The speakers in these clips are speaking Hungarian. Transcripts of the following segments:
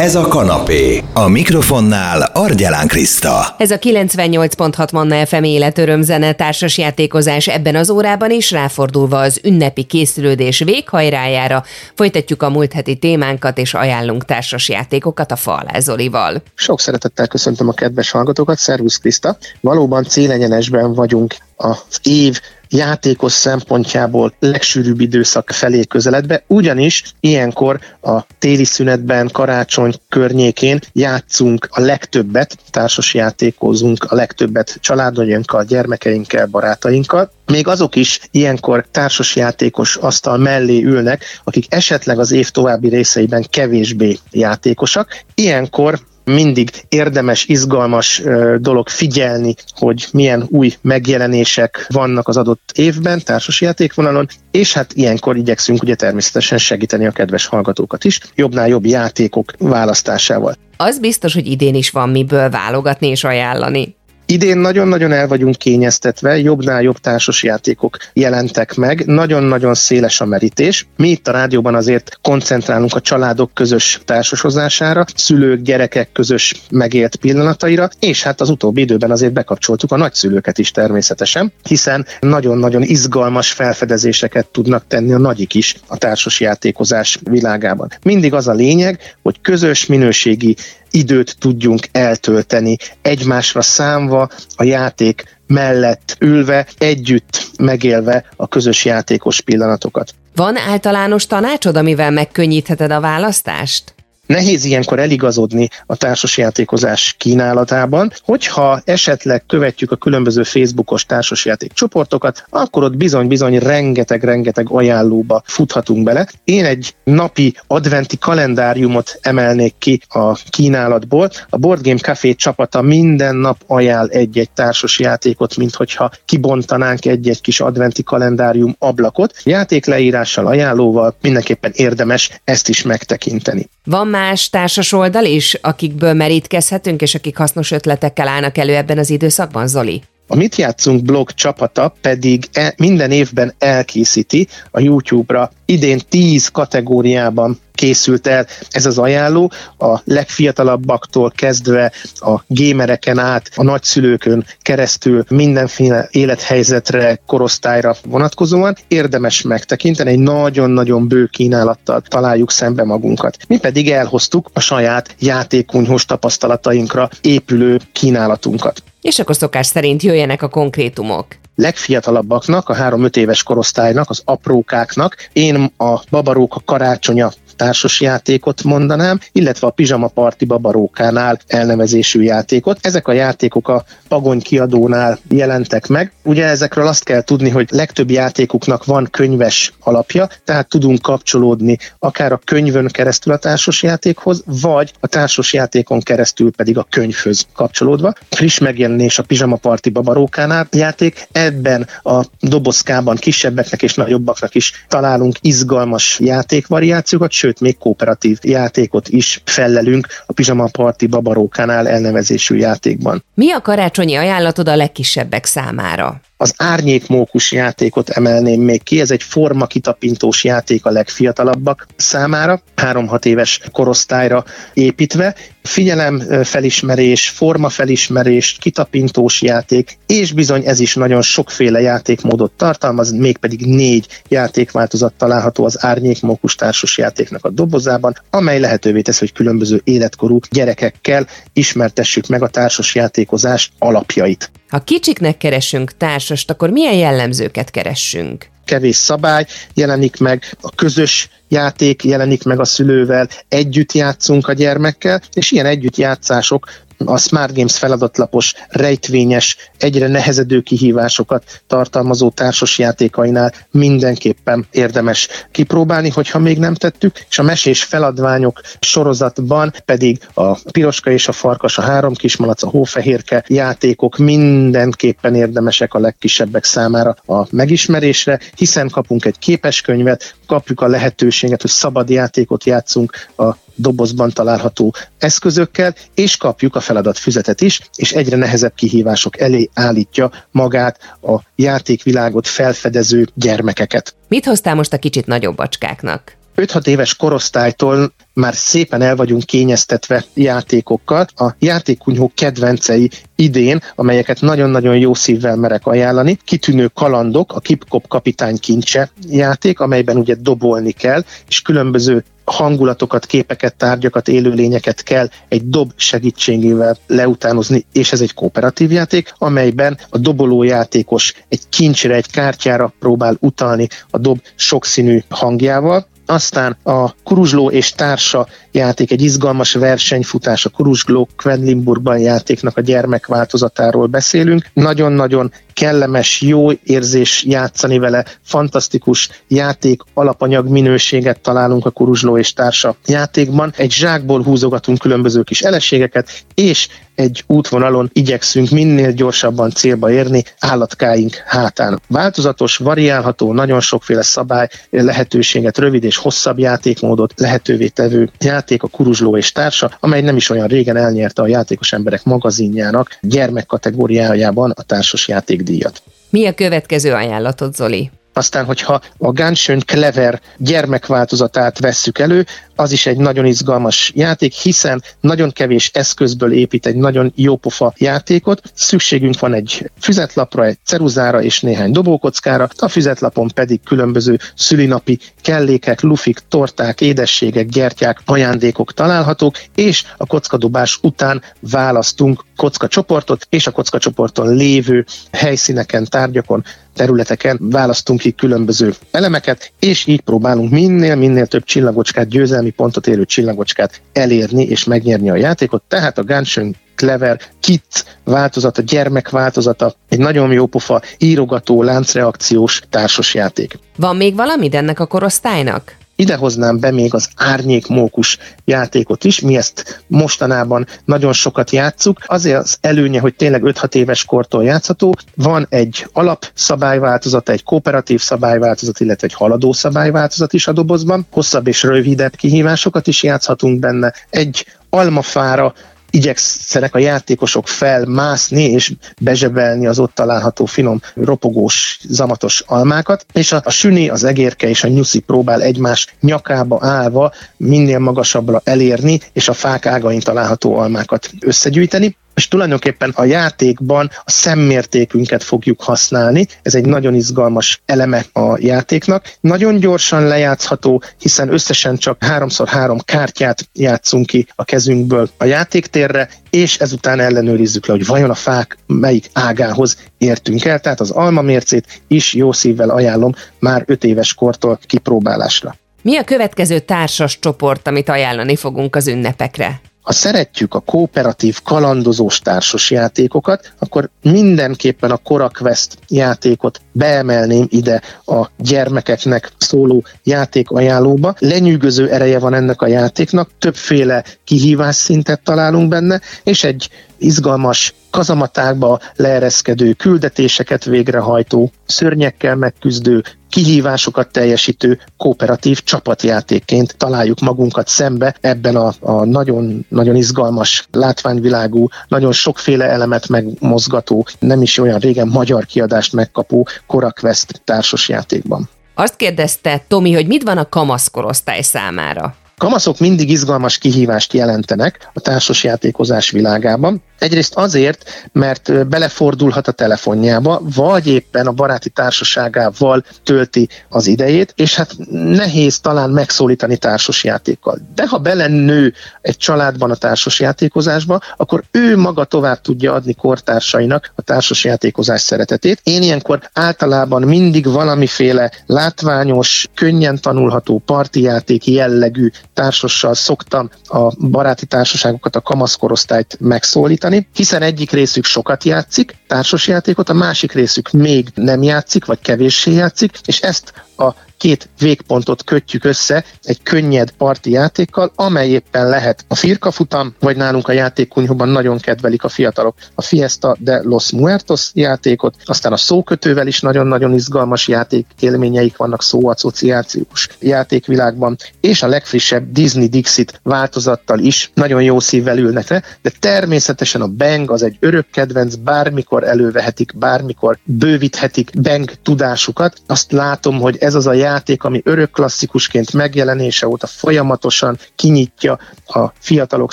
Ez a kanapé. A mikrofonnál Argyelán Kriszta. Ez a 98.6 Manna FM életörömzene társasjátékozás ebben az órában is ráfordulva az ünnepi készülődés véghajrájára folytatjuk a múlt heti témánkat és ajánlunk társasjátékokat a Falázolival. Sok szeretettel köszöntöm a kedves hallgatókat, Szervusz Kriszta! Valóban célegyenesben vagyunk az év játékos szempontjából legsűrűbb időszak felé közeledve, ugyanis ilyenkor a téli szünetben, karácsony környékén játszunk a legtöbbet, társas játékozunk a legtöbbet családjainkkal, gyermekeinkkel, barátainkkal. Még azok is ilyenkor társas játékos asztal mellé ülnek, akik esetleg az év további részeiben kevésbé játékosak. Ilyenkor mindig érdemes, izgalmas dolog figyelni, hogy milyen új megjelenések vannak az adott évben társasjátékvonalon, és hát ilyenkor igyekszünk ugye természetesen segíteni a kedves hallgatókat is, jobbnál jobb játékok választásával. Az biztos, hogy idén is van miből válogatni és ajánlani. Idén nagyon-nagyon el vagyunk kényeztetve, jobbnál jobb társasjátékok jelentek meg, nagyon-nagyon széles a merítés. Mi itt a rádióban azért koncentrálunk a családok közös társashozására, szülők, gyerekek közös megélt pillanataira, és hát az utóbbi időben azért bekapcsoltuk a nagyszülőket is természetesen, hiszen nagyon-nagyon izgalmas felfedezéseket tudnak tenni a nagyik is a társasjátékozás világában. Mindig az a lényeg, hogy közös minőségi időt tudjunk eltölteni, egymásra számva, a játék mellett ülve, együtt megélve a közös játékos pillanatokat. Van általános tanácsod, amivel megkönnyítheted a választást? Nehéz ilyenkor eligazodni a társasjátékozás kínálatában, hogyha esetleg követjük a különböző Facebookos társasjáték csoportokat, akkor ott bizony-bizony rengeteg-rengeteg ajánlóba futhatunk bele. Én egy napi adventi kalendáriumot emelnék ki a kínálatból. A Board Game Café csapata minden nap ajánl egy-egy társasjátékot, mint hogyha kibontanánk egy-egy kis adventi kalendárium ablakot. Játékleírással, ajánlóval mindenképpen érdemes ezt is megtekinteni. Van más társas oldal is, akikből merítkezhetünk, és akik hasznos ötletekkel állnak elő ebben az időszakban, Zoli? A Mit játszunk blog csapata pedig e, minden évben elkészíti a YouTube-ra idén 10 kategóriában készült el ez az ajánló, a legfiatalabbaktól kezdve a gémereken át, a nagyszülőkön keresztül mindenféle élethelyzetre, korosztályra vonatkozóan érdemes megtekinteni, egy nagyon-nagyon bő kínálattal találjuk szembe magunkat. Mi pedig elhoztuk a saját játékunyhos tapasztalatainkra épülő kínálatunkat. És akkor szokás szerint jöjjenek a konkrétumok. Legfiatalabbaknak, a 3-5 éves korosztálynak, az aprókáknak én a babaróka karácsonya társas játékot mondanám, illetve a Pizsama Parti Babarókánál elnevezésű játékot. Ezek a játékok a Pagony kiadónál jelentek meg. Ugye ezekről azt kell tudni, hogy legtöbb játékuknak van könyves alapja, tehát tudunk kapcsolódni akár a könyvön keresztül a társas játékhoz, vagy a társas játékon keresztül pedig a könyvhöz kapcsolódva. Friss megjelenés a Pizsama Parti Babarókánál játék, ebben a dobozkában kisebbeknek és nagyobbaknak is találunk izgalmas játékvariációkat, sőt még kooperatív játékot is fellelünk a Pizsama Party Babarókánál elnevezésű játékban. Mi a karácsonyi ajánlatod a legkisebbek számára? Az árnyékmókus játékot emelném még ki, ez egy forma kitapintós játék a legfiatalabbak számára, 3-6 éves korosztályra építve. Figyelem felismerés, forma felismerés, kitapintós játék, és bizony ez is nagyon sokféle játékmódot tartalmaz, mégpedig négy játékváltozat található az árnyékmókus társas játéknak a dobozában, amely lehetővé tesz, hogy különböző életkorú gyerekekkel ismertessük meg a társas játékozás alapjait. Ha kicsiknek keresünk társast, akkor milyen jellemzőket keressünk? Kevés szabály jelenik meg, a közös játék jelenik meg a szülővel, együtt játszunk a gyermekkel, és ilyen együttjátszások a Smart Games feladatlapos, rejtvényes, egyre nehezedő kihívásokat tartalmazó társasjátékainál mindenképpen érdemes kipróbálni, hogyha még nem tettük, és a mesés feladványok sorozatban pedig a piroska és a farkas, a három kismalac, a hófehérke játékok mindenképpen érdemesek a legkisebbek számára a megismerésre, hiszen kapunk egy képeskönyvet, kapjuk a lehetőséget, hogy szabad játékot játszunk a dobozban található eszközökkel, és kapjuk a feladatfüzetet is, és egyre nehezebb kihívások elé állítja magát a játékvilágot felfedező gyermekeket. Mit hoztál most a kicsit nagyobb bacskáknak? 5-6 éves korosztálytól már szépen el vagyunk kényeztetve játékokkal. A játékkunyhó kedvencei idén, amelyeket nagyon-nagyon jó szívvel merek ajánlani, kitűnő kalandok, a Kipkop kapitány kincse játék, amelyben ugye dobolni kell, és különböző hangulatokat, képeket, tárgyakat, élőlényeket kell egy dob segítségével leutánozni, és ez egy kooperatív játék, amelyben a doboló játékos egy kincsre, egy kártyára próbál utalni a dob sokszínű hangjával, aztán a Kuruzsló és társa játék, egy izgalmas versenyfutás, a Kuruzsló Quedlinburgban játéknak a gyermekváltozatáról beszélünk. Nagyon-nagyon kellemes, jó érzés játszani vele, fantasztikus játék, alapanyag minőséget találunk a Kuruzsló és társa játékban. Egy zsákból húzogatunk különböző kis eleségeket, és egy útvonalon igyekszünk minél gyorsabban célba érni állatkáink hátán. Változatos, variálható, nagyon sokféle szabály, lehetőséget, rövid és hosszabb játékmódot lehetővé tevő játék a Kuruzsló és társa, amely nem is olyan régen elnyerte a játékos emberek magazinjának gyermek kategóriájában a társas játékdíjat. Mi a következő ajánlatod, Zoli? Aztán, hogyha a Gunshön Clever gyermekváltozatát vesszük elő, az is egy nagyon izgalmas játék, hiszen nagyon kevés eszközből épít egy nagyon jópofa játékot. Szükségünk van egy füzetlapra, egy ceruzára és néhány dobókockára, a füzetlapon pedig különböző szülinapi kellékek, lufik, torták, édességek, gyertyák, ajándékok találhatók, és a kockadobás után választunk kockacsoportot, és a kockacsoporton lévő helyszíneken, tárgyakon területeken választunk ki különböző elemeket, és így próbálunk minél-minél több csillagocskát, győzelmi pontot érő csillagocskát elérni és megnyerni a játékot. Tehát a Gunshun Clever Kit változata, gyermek változata, egy nagyon jó pofa, írogató, láncreakciós társasjáték. Van még valami ennek a korosztálynak? Ide hoznám be még az árnyékmókus játékot is, mi ezt mostanában nagyon sokat játszuk. Azért az előnye, hogy tényleg 5-6 éves kortól játszható. Van egy alapszabályváltozat, egy kooperatív szabályváltozat, illetve egy haladó szabályváltozat is a dobozban. Hosszabb és rövidebb kihívásokat is játszhatunk benne. Egy almafára igyekszenek a játékosok felmászni és bezsebelni az ott található finom, ropogós, zamatos almákat, és a, a süni, az egérke és a nyuszi próbál egymás nyakába állva minél magasabbra elérni, és a fák ágain található almákat összegyűjteni és tulajdonképpen a játékban a szemmértékünket fogjuk használni. Ez egy nagyon izgalmas eleme a játéknak. Nagyon gyorsan lejátszható, hiszen összesen csak 3x3 kártyát játszunk ki a kezünkből a játéktérre, és ezután ellenőrizzük le, hogy vajon a fák melyik ágához értünk el. Tehát az alma mércét is jó szívvel ajánlom már 5 éves kortól kipróbálásra. Mi a következő társas csoport, amit ajánlani fogunk az ünnepekre? Ha szeretjük a kooperatív, kalandozós társas játékokat, akkor mindenképpen a Quest játékot beemelném ide a gyermekeknek szóló játékajánlóba. Lenyűgöző ereje van ennek a játéknak, többféle kihívás szintet találunk benne, és egy izgalmas kazamatákba leereszkedő, küldetéseket végrehajtó, szörnyekkel megküzdő, kihívásokat teljesítő kooperatív csapatjátékként találjuk magunkat szembe ebben a, a nagyon, nagyon izgalmas, látványvilágú, nagyon sokféle elemet megmozgató, nem is olyan régen magyar kiadást megkapó Koraquest társasjátékban. Azt kérdezte Tomi, hogy mit van a kamaszkorosztály számára? Kamaszok mindig izgalmas kihívást jelentenek a társasjátékozás világában. Egyrészt azért, mert belefordulhat a telefonjába, vagy éppen a baráti társaságával tölti az idejét, és hát nehéz talán megszólítani társasjátékkal. De ha belennő egy családban a társasjátékozásba, akkor ő maga tovább tudja adni kortársainak a társasjátékozás szeretetét. Én ilyenkor általában mindig valamiféle látványos, könnyen tanulható partijáték jellegű társassal szoktam a baráti társaságokat, a kamaszkorosztályt megszólítani, hiszen egyik részük sokat játszik, társasjátékot, a másik részük még nem játszik, vagy kevéssé játszik, és ezt a két végpontot kötjük össze egy könnyed parti játékkal, amely éppen lehet a firkafutam, vagy nálunk a játékkunyhóban nagyon kedvelik a fiatalok a Fiesta de los Muertos játékot, aztán a szókötővel is nagyon-nagyon izgalmas játékélményeik vannak szóasszociációs játékvilágban, és a legfrissebb Disney Dixit változattal is nagyon jó szívvel ülnek le, de természetesen a Bang az egy örök kedvenc, bármikor elővehetik, bármikor bővíthetik Bang tudásukat. Azt látom, hogy ez az a játék, játék, ami örök klasszikusként megjelenése óta folyamatosan kinyitja a fiatalok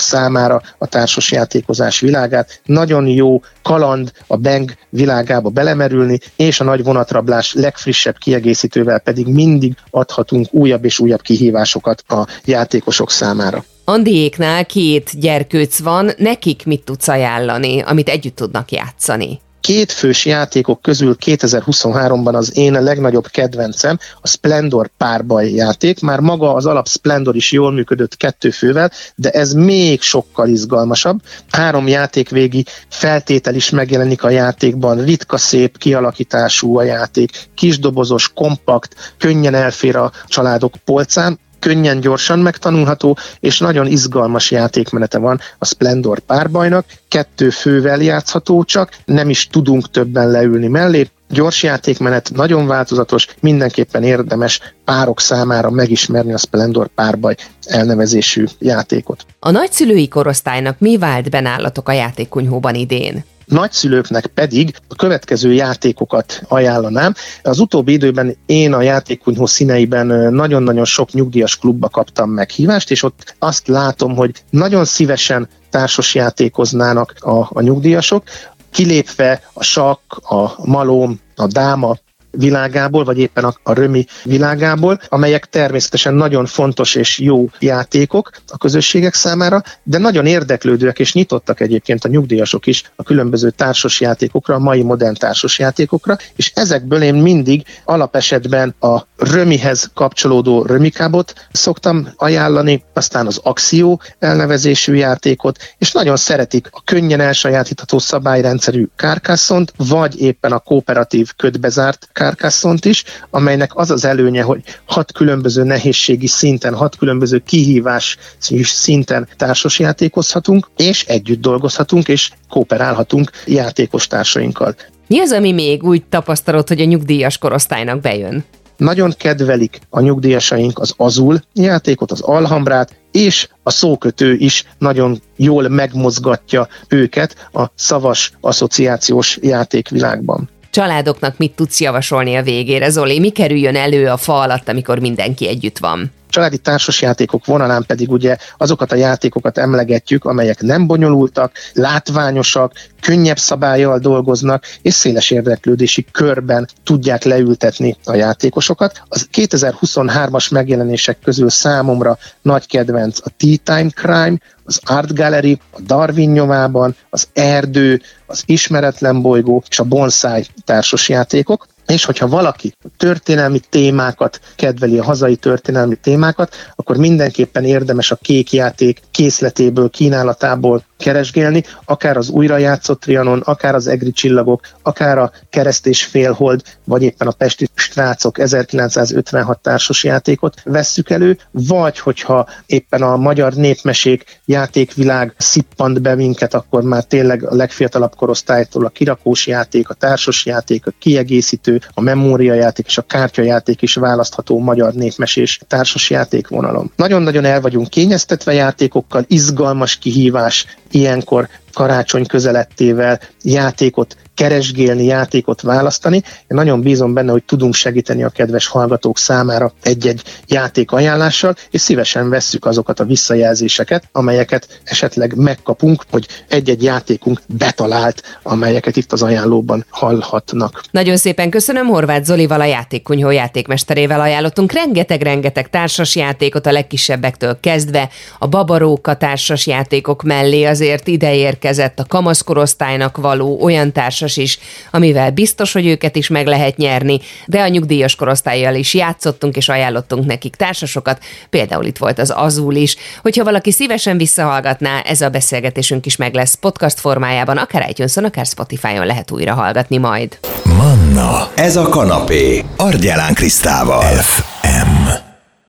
számára a társasjátékozás világát. Nagyon jó kaland a Bang világába belemerülni, és a nagy vonatrablás legfrissebb kiegészítővel pedig mindig adhatunk újabb és újabb kihívásokat a játékosok számára. Andiéknál két gyerkőc van, nekik mit tudsz ajánlani, amit együtt tudnak játszani? Két fős játékok közül 2023-ban az én legnagyobb kedvencem a Splendor párbaj játék. Már maga az alap Splendor is jól működött kettő fővel, de ez még sokkal izgalmasabb. Három játékvégi feltétel is megjelenik a játékban, ritka szép kialakítású a játék, kisdobozos, kompakt, könnyen elfér a családok polcán, könnyen, gyorsan megtanulható, és nagyon izgalmas játékmenete van a Splendor párbajnak. Kettő fővel játszható csak, nem is tudunk többen leülni mellé, gyors játékmenet, nagyon változatos, mindenképpen érdemes párok számára megismerni a Splendor párbaj elnevezésű játékot. A nagyszülői korosztálynak mi vált benállatok a játékkunyhóban idén? Nagyszülőknek pedig a következő játékokat ajánlanám. Az utóbbi időben én a játékkunyhó színeiben nagyon-nagyon sok nyugdíjas klubba kaptam meghívást, és ott azt látom, hogy nagyon szívesen társas játékoznának a, a nyugdíjasok, kilépve a sakk, a malom, a dáma világából, vagy éppen a, a römi világából, amelyek természetesen nagyon fontos és jó játékok a közösségek számára, de nagyon érdeklődőek és nyitottak egyébként a nyugdíjasok is a különböző társas játékokra, a mai modern társas játékokra, és ezekből én mindig alapesetben a römihez kapcsolódó römikábot szoktam ajánlani, aztán az akció elnevezésű játékot, és nagyon szeretik a könnyen elsajátítható szabályrendszerű kárkászont, vagy éppen a kooperatív ködbezárt Carcassonne-t is, amelynek az az előnye, hogy hat különböző nehézségi szinten, hat különböző kihívás szinten társas játékozhatunk, és együtt dolgozhatunk, és kooperálhatunk játékos társainkkal. Mi az, ami még úgy tapasztalod, hogy a nyugdíjas korosztálynak bejön? Nagyon kedvelik a nyugdíjasaink az azul játékot, az alhambrát, és a szókötő is nagyon jól megmozgatja őket a szavas asszociációs játékvilágban családoknak mit tudsz javasolni a végére, Zoli? Mi kerüljön elő a fa alatt, amikor mindenki együtt van? Családi társasjátékok vonalán pedig ugye azokat a játékokat emlegetjük, amelyek nem bonyolultak, látványosak, könnyebb szabályjal dolgoznak, és széles érdeklődési körben tudják leültetni a játékosokat. Az 2023-as megjelenések közül számomra nagy kedvenc a Tea Time Crime, az Art Gallery, a Darwin nyomában, az Erdő, az Ismeretlen bolygó és a Bonsai társasjátékok és hogyha valaki történelmi témákat kedveli, a hazai történelmi témákat, akkor mindenképpen érdemes a kék játék készletéből, kínálatából keresgélni, akár az újrajátszott Trianon, akár az Egri csillagok, akár a Kereszt és Félhold, vagy éppen a Pesti Strácok 1956 társas játékot vesszük elő, vagy hogyha éppen a magyar népmesék játékvilág szippant be minket, akkor már tényleg a legfiatalabb korosztálytól a kirakós játék, a társas játék, a kiegészítő, a memóriajáték és a kártyajáték is választható magyar népmesés társas játékvonalon. Nagyon-nagyon el vagyunk kényeztetve játékokkal, izgalmas kihívás ilyenkor karácsony közelettével játékot keresgélni, játékot választani. Én nagyon bízom benne, hogy tudunk segíteni a kedves hallgatók számára egy-egy játék ajánlással, és szívesen vesszük azokat a visszajelzéseket, amelyeket esetleg megkapunk, hogy egy-egy játékunk betalált, amelyeket itt az ajánlóban hallhatnak. Nagyon szépen köszönöm Horváth Zolival, a játékkunyhó játékmesterével ajánlottunk rengeteg-rengeteg társas játékot a legkisebbektől kezdve, a babaróka társas játékok mellé azért ide érkezett a kamaszkorosztálynak való olyan társas társas is, amivel biztos, hogy őket is meg lehet nyerni, de a nyugdíjas korosztályjal is játszottunk és ajánlottunk nekik társasokat, például itt volt az Azul is. Hogyha valaki szívesen visszahallgatná, ez a beszélgetésünk is meg lesz podcast formájában, akár itunes akár Spotify-on lehet újra hallgatni majd. Manna, ez a kanapé, Argyelán Krisztával. F